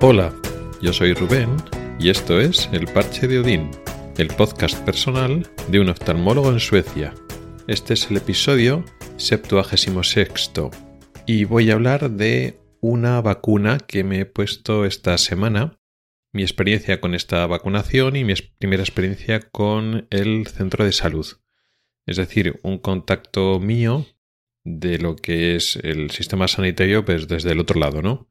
Hola, yo soy Rubén y esto es El Parche de Odín, el podcast personal de un oftalmólogo en Suecia. Este es el episodio 76 y voy a hablar de una vacuna que me he puesto esta semana, mi experiencia con esta vacunación y mi primera experiencia con el centro de salud. Es decir, un contacto mío de lo que es el sistema sanitario pues desde el otro lado, ¿no?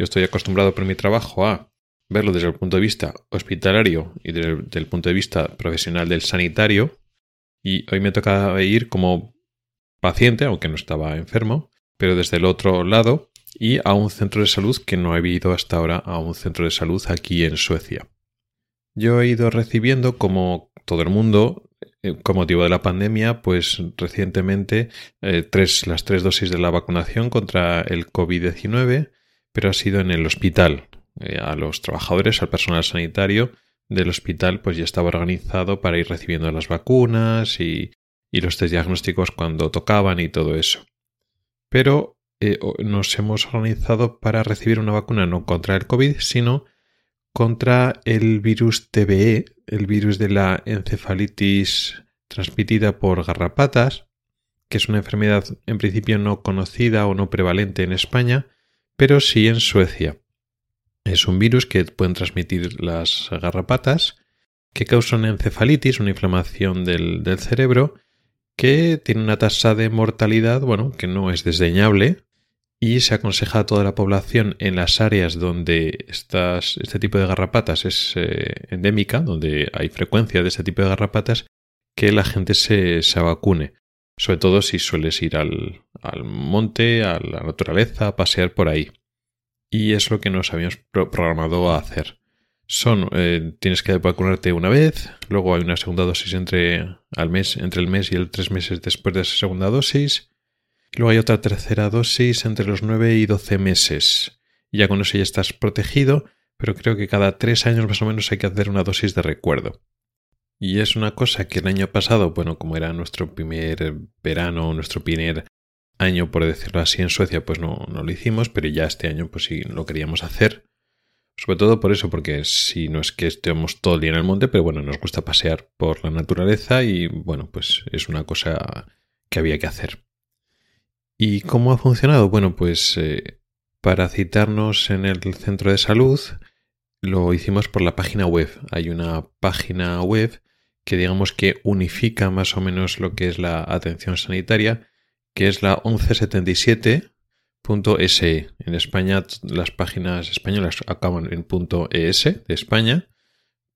Yo estoy acostumbrado por mi trabajo a verlo desde el punto de vista hospitalario y desde el, punto de vista profesional del sanitario. Y hoy me toca ir como paciente, aunque no estaba enfermo, pero desde el otro lado y a un centro de salud que no he ido hasta ahora a un centro de salud aquí en Suecia. Yo he ido recibiendo, como todo el mundo, eh, con motivo de la pandemia, pues recientemente eh, tres, las tres dosis de la vacunación contra el COVID-19 pero ha sido en el hospital. Eh, a los trabajadores, al personal sanitario del hospital, pues ya estaba organizado para ir recibiendo las vacunas y, los test diagnósticos cuando tocaban y todo eso. Pero eh, nos hemos organizado para recibir una vacuna no contra el COVID, sino contra el virus TBE, el virus de la encefalitis transmitida por garrapatas, que es una enfermedad en principio no conocida o no prevalente en España, pero sí en Suecia. Es un virus que pueden transmitir las garrapatas, que causa una encefalitis, una inflamación del, cerebro, que tiene una tasa de mortalidad, bueno, que no es desdeñable, y se aconseja a toda la población en las áreas donde este tipo de garrapatas es eh, endémica, donde hay frecuencia de este tipo de garrapatas, que la gente se, se vacune sobre todo si sueles ir al, monte, a la naturaleza, a pasear por ahí. Y es lo que nos habíamos programado a hacer. Son, eh, tienes que vacunarte una vez, luego hay una segunda dosis entre, al mes, entre el mes y el tres meses después de esa segunda dosis, luego hay otra tercera dosis entre los nueve y doce meses. Ya con eso ya estás protegido, pero creo que cada tres años más o menos hay que hacer una dosis de recuerdo. Y es una cosa que el año pasado, bueno, como era nuestro primer verano, nuestro primer año, por decirlo así, en Suecia, pues no, no lo hicimos, pero ya este año pues sí lo queríamos hacer. Sobre todo por eso, porque si no es que estemos todo el día en el monte, pero bueno, nos gusta pasear por la naturaleza y bueno, pues es una cosa que había que hacer. ¿Y cómo ha funcionado? Bueno, pues eh, para citarnos en el centro de salud, lo hicimos por la página web. Hay una página web que digamos que unifica más o menos lo que es la atención sanitaria, que es la 1177.se. En España las páginas españolas acaban en .es de España,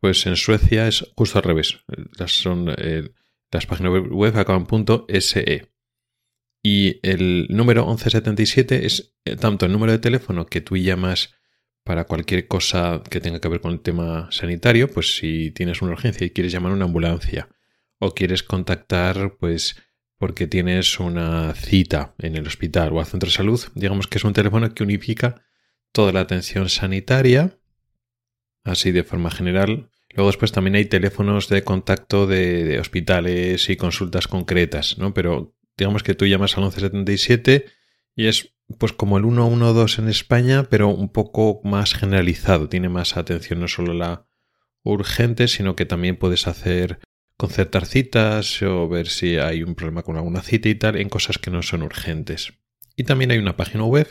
pues en Suecia es justo al revés. Las, son, eh, las páginas web acaban en .se. Y el número 1177 es eh, tanto el número de teléfono que tú llamas para cualquier cosa que tenga que ver con el tema sanitario, pues si tienes una urgencia y quieres llamar a una ambulancia o quieres contactar, pues porque tienes una cita en el hospital o al centro de salud, digamos que es un teléfono que unifica toda la atención sanitaria, así de forma general. Luego después también hay teléfonos de contacto de, de hospitales y consultas concretas, ¿no? Pero digamos que tú llamas al 1177 y es pues como el 112 en España, pero un poco más generalizado. Tiene más atención no solo la urgente, sino que también puedes hacer concertar citas o ver si hay un problema con alguna cita y tal en cosas que no son urgentes. Y también hay una página web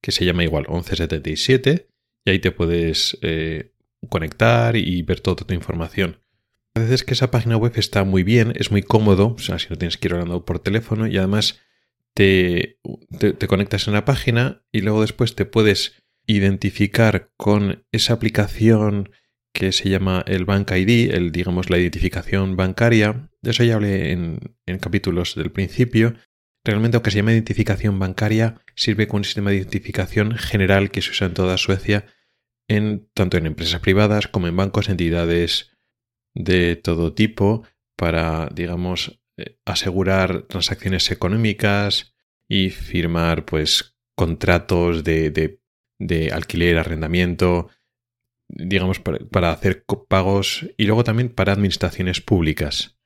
que se llama igual 1177 y ahí te puedes eh, conectar y ver toda tu información. A veces que esa página web está muy bien, es muy cómodo, o sea, si no tienes que ir hablando por teléfono y además te, conectas en la página y luego después te puedes identificar con esa aplicación que se llama el Bank ID, el, digamos la identificación bancaria. De eso ya hablé en, en capítulos del principio. Realmente, aunque se llama identificación bancaria, sirve como un sistema de identificación general que se usa en toda Suecia, en, tanto en empresas privadas como en bancos, entidades de todo tipo, para, digamos, eh, asegurar transacciones económicas y firmar pues contratos de, de, alquiler, arrendamiento, digamos, para, hacer pagos y luego también para administraciones públicas.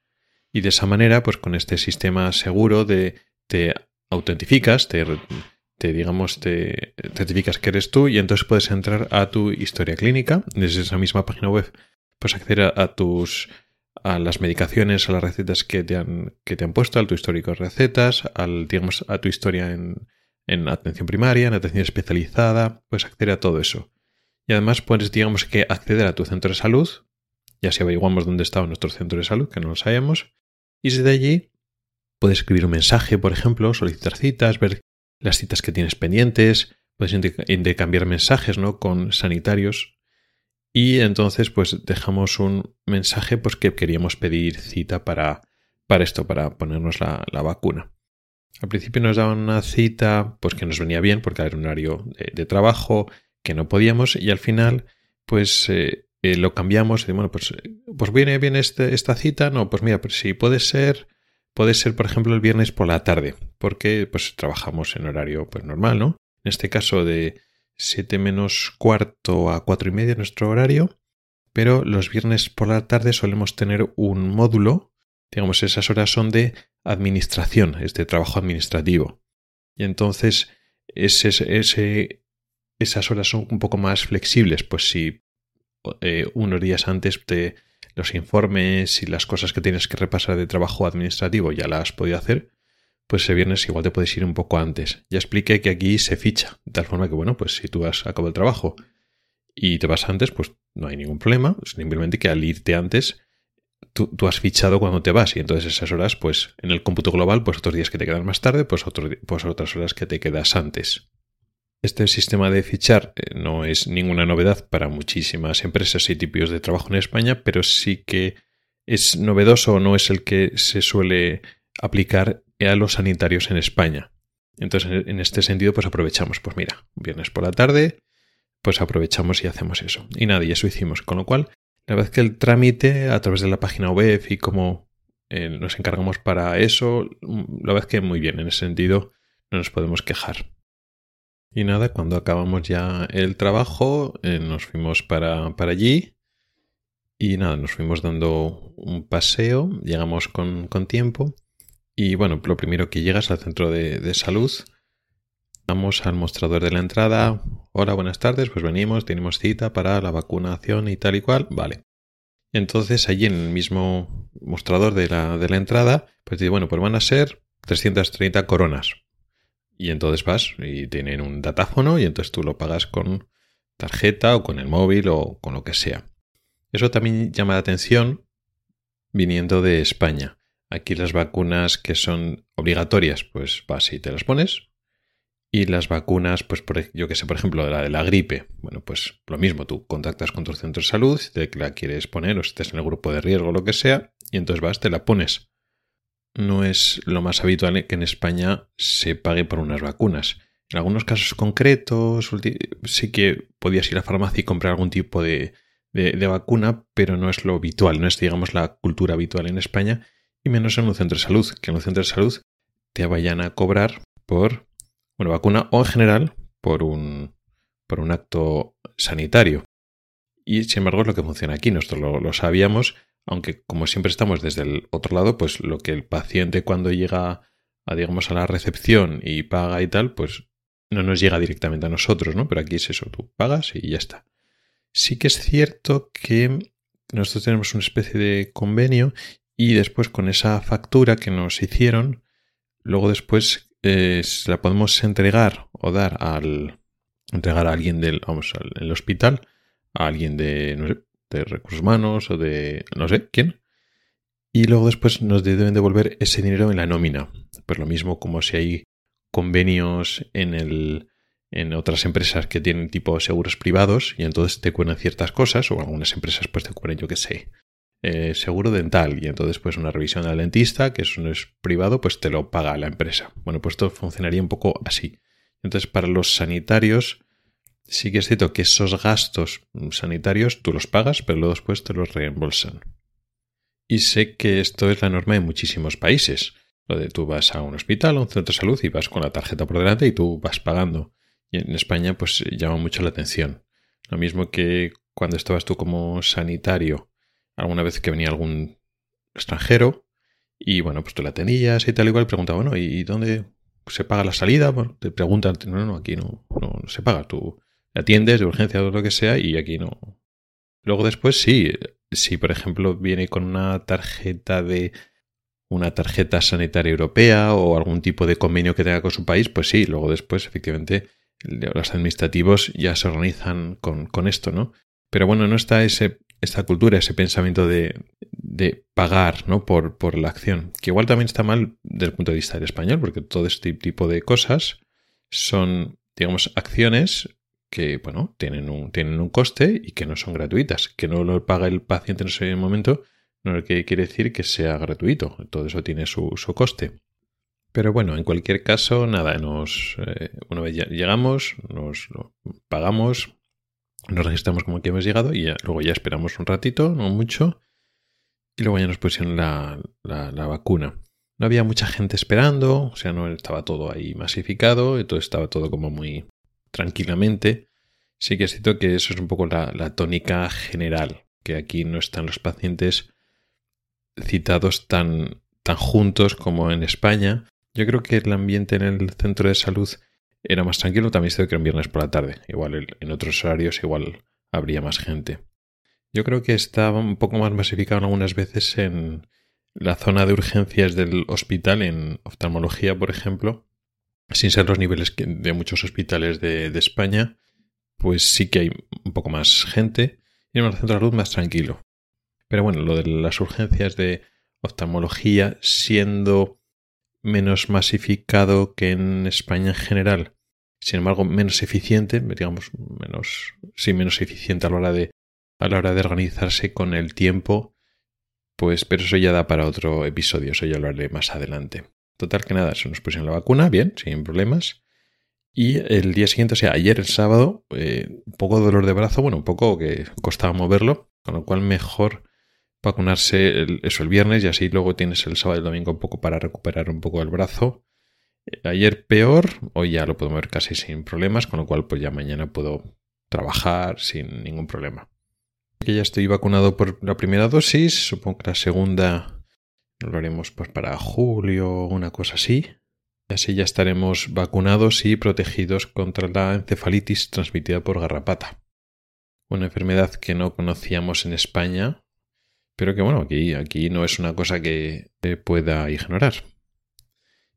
Y de esa manera, pues con este sistema seguro de te autentificas, te, digamos, te certificas que eres tú y entonces puedes entrar a tu historia clínica desde esa misma página web. Puedes acceder a, tus a las medicaciones, a las recetas que te han, que te han puesto, a tu histórico de recetas, al, digamos, a tu historia en, en atención primaria, en atención especializada, puedes acceder a todo eso. Y además puedes, digamos que, acceder a tu centro de salud, ya si averiguamos dónde estaba nuestro centro de salud, que no lo sabemos, y desde allí puedes escribir un mensaje, por ejemplo, solicitar citas, ver las citas que tienes pendientes, puedes intercambiar mensajes ¿no? con sanitarios y entonces pues dejamos un mensaje pues que queríamos pedir cita para, para esto, para ponernos la, vacuna. Al principio nos daban una cita pues que nos venía bien porque era un horario de, trabajo que no podíamos y al final pues eh, eh, lo cambiamos y bueno pues, pues viene bien este, esta cita, no pues mira pues si puede ser puede ser, por ejemplo, el viernes por la tarde, porque pues trabajamos en horario pues normal, ¿no? En este caso de 7 menos cuarto a 4 y media nuestro horario, pero los viernes por la tarde solemos tener un módulo, digamos, esas horas son de administración, es de trabajo administrativo. Y entonces ese, esas horas son un poco más flexibles, pues si eh, unos días antes te los informes y las cosas que tienes que repasar de trabajo administrativo ya las has podido hacer, pues ese viernes igual te puedes ir un poco antes. Ya expliqué que aquí se ficha, de tal forma que, bueno, pues si tú has acabado el trabajo y te vas antes, pues no hay ningún problema, simplemente que al irte antes, tú, has fichado cuando te vas y entonces esas horas, pues en el cómputo global, pues otros días que te quedan más tarde, pues, pues otras horas que te quedas antes. Este sistema de fichar eh, no es ninguna novedad para muchísimas empresas y tipos de trabajo en España, pero sí que es novedoso o no es el que se suele aplicar a los sanitarios en España. Entonces, en este sentido, pues aprovechamos, pues mira, viernes por la tarde, pues aprovechamos y hacemos eso. Y nada, y eso hicimos. Con lo cual, la es que el trámite a través de la página web y cómo eh, nos encargamos para eso, la verdad es que muy bien, en ese sentido no nos podemos quejar. Y nada, cuando acabamos ya el trabajo, eh, nos fuimos para, para, allí. Y nada, nos fuimos dando un paseo, llegamos con, con tiempo. Y bueno, lo primero que llegas al centro de, de, salud, vamos al mostrador de la entrada. Hola, buenas tardes, pues venimos, tenemos cita para la vacunación y tal y cual. Vale. Entonces, allí en el mismo mostrador de la, de la entrada, pues dice, bueno, pues van a ser 330 coronas. Y entonces vas y tienen un datáfono y entonces tú lo pagas con tarjeta o con el móvil o con lo que sea. Eso también llama la atención viniendo de España. Aquí las vacunas que son obligatorias, pues vas y te las pones. Y las vacunas, pues por, yo que sé, por ejemplo, la de la gripe. Bueno, pues lo mismo, tú contactas con tu centro de salud, si te la quieres poner o si estás en el grupo de riesgo o lo que sea, y entonces vas, te la pones no es lo más habitual que en España se pague por unas vacunas. En algunos casos concretos sí que podías ir a la farmacia y comprar algún tipo de, vacuna, pero no es lo habitual, no es, digamos, la cultura habitual en España, y menos en un centro de salud, que en un centro de salud te vayan a cobrar por una vacuna o en general por un, por un acto sanitario. Y sin embargo es lo que funciona aquí, nosotros lo sabíamos, aunque como siempre estamos desde el otro lado, pues lo que el paciente cuando llega a, digamos, a la recepción y paga y tal, pues no nos llega directamente a nosotros, ¿no? Pero aquí es eso, tú pagas y ya está. Sí que es cierto que nosotros tenemos una especie de convenio y después con esa factura que nos hicieron, luego después eh, la podemos entregar o dar al entregar a alguien del vamos al hospital a alguien de no sé, de recursos humanos o de no sé quién. Y luego después nos deben devolver ese dinero en la nómina. Pues lo mismo como si hay convenios en el en otras empresas que tienen tipo seguros privados y entonces te cubren ciertas cosas o algunas empresas pues te cubren yo que sé eh, seguro dental y entonces pues una revisión al dentista que eso no es privado pues te lo paga la empresa bueno pues esto funcionaría un poco así entonces para los sanitarios sí que es cierto que esos gastos sanitarios tú los pagas, pero luego después te los reembolsan. Y sé que esto es la norma en muchísimos países. Lo de tú vas a un hospital, a un centro de salud y vas con la tarjeta por delante y tú vas pagando. Y en España pues llama mucho la atención. Lo mismo que cuando estabas tú como sanitario, alguna vez que venía algún extranjero y bueno, pues tú la tenías y tal igual, preguntaba, bueno, ¿y dónde, se paga la salida, te preguntan, no, no, aquí no, no, se paga, tú atiendes de urgencia o lo que sea y aquí no. Luego después sí, si por ejemplo viene con una tarjeta de una tarjeta sanitaria europea o algún tipo de convenio que tenga con su país, pues sí, luego después efectivamente los administrativos ya se organizan con, con esto, ¿no? Pero bueno, no está ese, esta cultura, ese pensamiento de, de pagar ¿no? por, por la acción, que igual también está mal desde el punto de vista del español, porque todo este tipo de cosas son, digamos, acciones que, bueno, tienen un, tienen un coste y que no son gratuitas. Que no lo paga el paciente en ese momento no quiere decir que sea gratuito. Todo eso tiene su, su coste. Pero bueno, en cualquier caso, nada, nos, eh, una vez llegamos, nos pagamos, nos registramos como que hemos llegado y luego ya esperamos un ratito, no mucho, y luego ya nos pusieron la, la, vacuna. No había mucha gente esperando, o sea, no estaba todo ahí masificado, y todo estaba todo como muy tranquilamente. Sí que es cierto que eso es un poco la, tónica general, que aquí no están los pacientes citados tan, tan juntos como en España. Yo creo que el ambiente en el centro de salud era más tranquilo. También sé que era un viernes por la tarde. Igual en otros horarios igual habría más gente. Yo creo que estaba un poco más masificado algunas veces en la zona de urgencias del hospital, en oftalmología, por ejemplo, sin ser los niveles de muchos hospitales de, España, pues sí que hay un poco más gente y en el centro de salud más tranquilo. Pero bueno, lo de las urgencias de oftalmología siendo menos masificado que en España en general, sin embargo menos eficiente, digamos, menos, sí, menos eficiente a la hora de, a la hora de organizarse con el tiempo, pues, pero eso ya da para otro episodio, eso ya lo haré más adelante. Total que nada, se nos pusieron la vacuna, bien, sin problemas. Y el día siguiente, o sea, ayer el sábado, eh, un poco de dolor de brazo, bueno, un poco que costaba moverlo, con lo cual mejor vacunarse eso el viernes y así luego tienes el sábado y el domingo un poco para recuperar un poco el brazo. Eh, ayer peor, hoy ya lo puedo mover casi sin problemas, con lo cual pues ya mañana puedo trabajar sin ningún problema. Que ya estoy vacunado por la primera dosis, supongo que la segunda lo haremos pues para julio o una cosa así. Así ya estaremos vacunados y protegidos contra la encefalitis transmitida por garrapata. Una enfermedad que no conocíamos en España pero que bueno, aquí, aquí no es una cosa que pueda ignorar.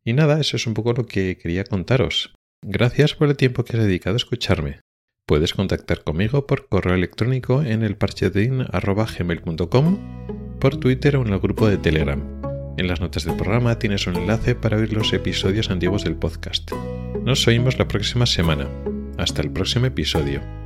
Y nada, eso es un poco lo que quería contaros. Gracias por el tiempo que has dedicado a escucharme. Puedes contactar conmigo por correo electrónico en el parchedin.gmail.com, por Twitter o en el grupo de Telegram. En las notas del programa tienes un enlace para oír los episodios antiguos del podcast. Nos oímos la próxima semana. Hasta el próximo episodio.